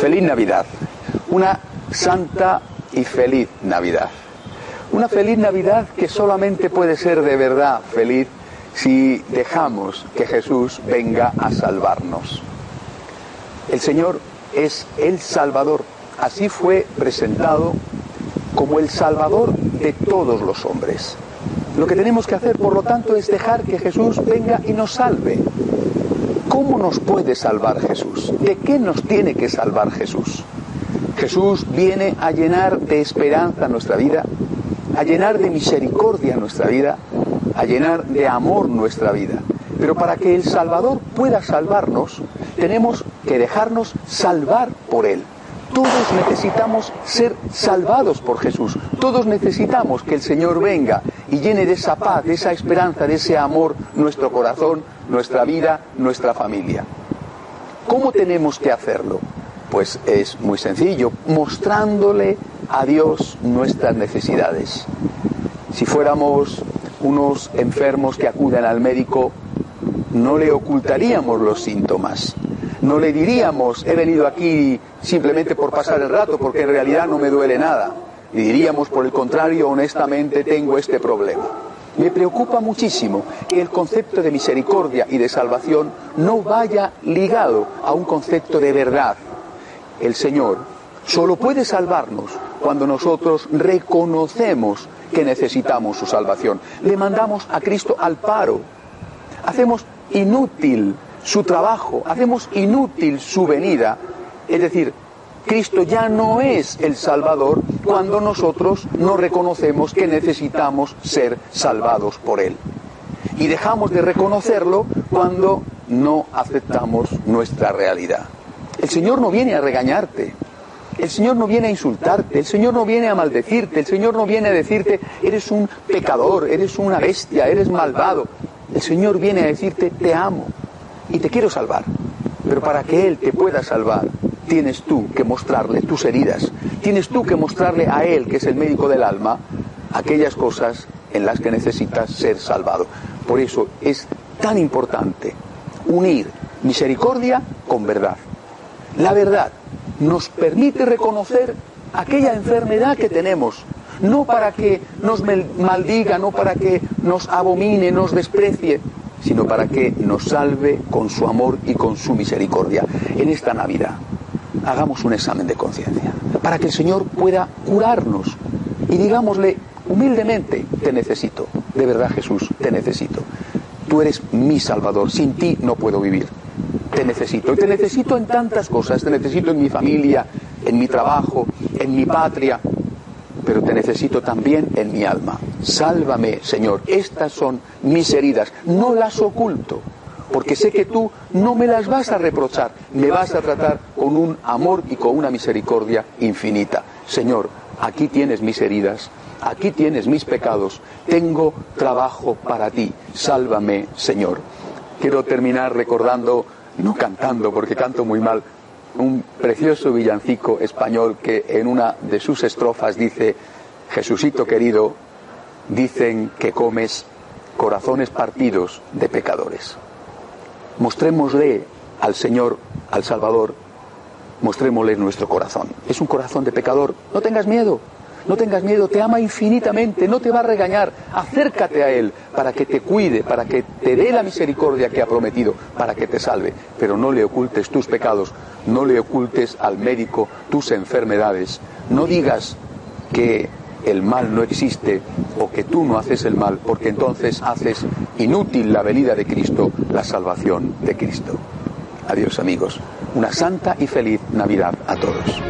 Feliz Navidad. Una santa y feliz Navidad. Una feliz Navidad que solamente puede ser de verdad feliz si dejamos que Jesús venga a salvarnos. El Señor es el Salvador. Así fue presentado como el Salvador de todos los hombres. Lo que tenemos que hacer, por lo tanto, es dejar que Jesús venga y nos salve. ¿Cómo nos puede salvar Jesús? ¿De qué nos tiene que salvar Jesús? Jesús viene a llenar de esperanza nuestra vida, a llenar de misericordia nuestra vida, a llenar de amor nuestra vida. Pero para que el Salvador pueda salvarnos, tenemos que dejarnos salvar por Él. Todos necesitamos ser salvados por Jesús. Todos necesitamos que el Señor venga y llene de esa paz, de esa esperanza, de ese amor nuestro corazón, nuestra vida, nuestra familia. ¿Cómo tenemos que hacerlo? Pues es muy sencillo, mostrándole a Dios nuestras necesidades. Si fuéramos unos enfermos que acuden al médico, no le ocultaríamos los síntomas. No le diríamos, he venido aquí simplemente por pasar el rato, porque en realidad no me duele nada. Y diríamos, por el contrario, honestamente tengo este problema. Me preocupa muchísimo que el concepto de misericordia y de salvación no vaya ligado a un concepto de verdad. El Señor solo puede salvarnos cuando nosotros reconocemos que necesitamos su salvación. Le mandamos a Cristo al paro. Hacemos inútil su trabajo, hacemos inútil su venida. Es decir, Cristo ya no es el Salvador cuando nosotros no reconocemos que necesitamos ser salvados por Él. Y dejamos de reconocerlo cuando no aceptamos nuestra realidad. El Señor no viene a regañarte, el Señor no viene a insultarte, el Señor no viene a maldecirte, el Señor no viene a decirte, eres un pecador, eres una bestia, eres malvado. El Señor viene a decirte, te amo, y te quiero salvar. Pero para que Él te pueda salvar, tienes tú que mostrarle tus heridas, tienes tú que mostrarle a Él, que es el médico del alma, aquellas cosas en las que necesitas ser salvado. Por eso es tan importante unir misericordia con verdad. La verdad nos permite reconocer aquella enfermedad que tenemos, no para que nos maldiga, no para que nos abomine, nos desprecie, sino para que nos salve con su amor y con su misericordia. En esta Navidad, hagamos un examen de conciencia, para que el Señor pueda curarnos y digámosle humildemente, te necesito, de verdad Jesús, te necesito. Tú eres mi Salvador, sin ti no puedo vivir. Te necesito. Te necesito en tantas cosas, te necesito en mi familia, en mi trabajo, en mi patria, pero te necesito también en mi alma. Sálvame, Señor. Estas son mis heridas. No las oculto, porque sé que tú no me las vas a reprochar, me vas a tratar con un amor y con una misericordia infinita. Señor, aquí tienes mis heridas, aquí tienes mis pecados, tengo trabajo para ti. Sálvame, Señor. Quiero terminar recordando, no cantando, porque canto muy mal, un precioso villancico español que en una de sus estrofas dice, Jesucito querido, dicen que comes corazones partidos de pecadores. Mostrémosle al Señor, al Salvador, mostrémosle nuestro corazón. Es un corazón de pecador. No tengas miedo, no tengas miedo, te ama infinitamente, no te va a regañar. Acércate a Él para que te cuide, para que te dé la misericordia que ha prometido, para que te salve. Pero no le ocultes tus pecados, no le ocultes al médico tus enfermedades. No digas que el mal no existe o que tú no haces el mal, porque entonces haces inútil la venida de Cristo, la salvación de Cristo. Adiós amigos. Una santa y feliz Navidad a todos.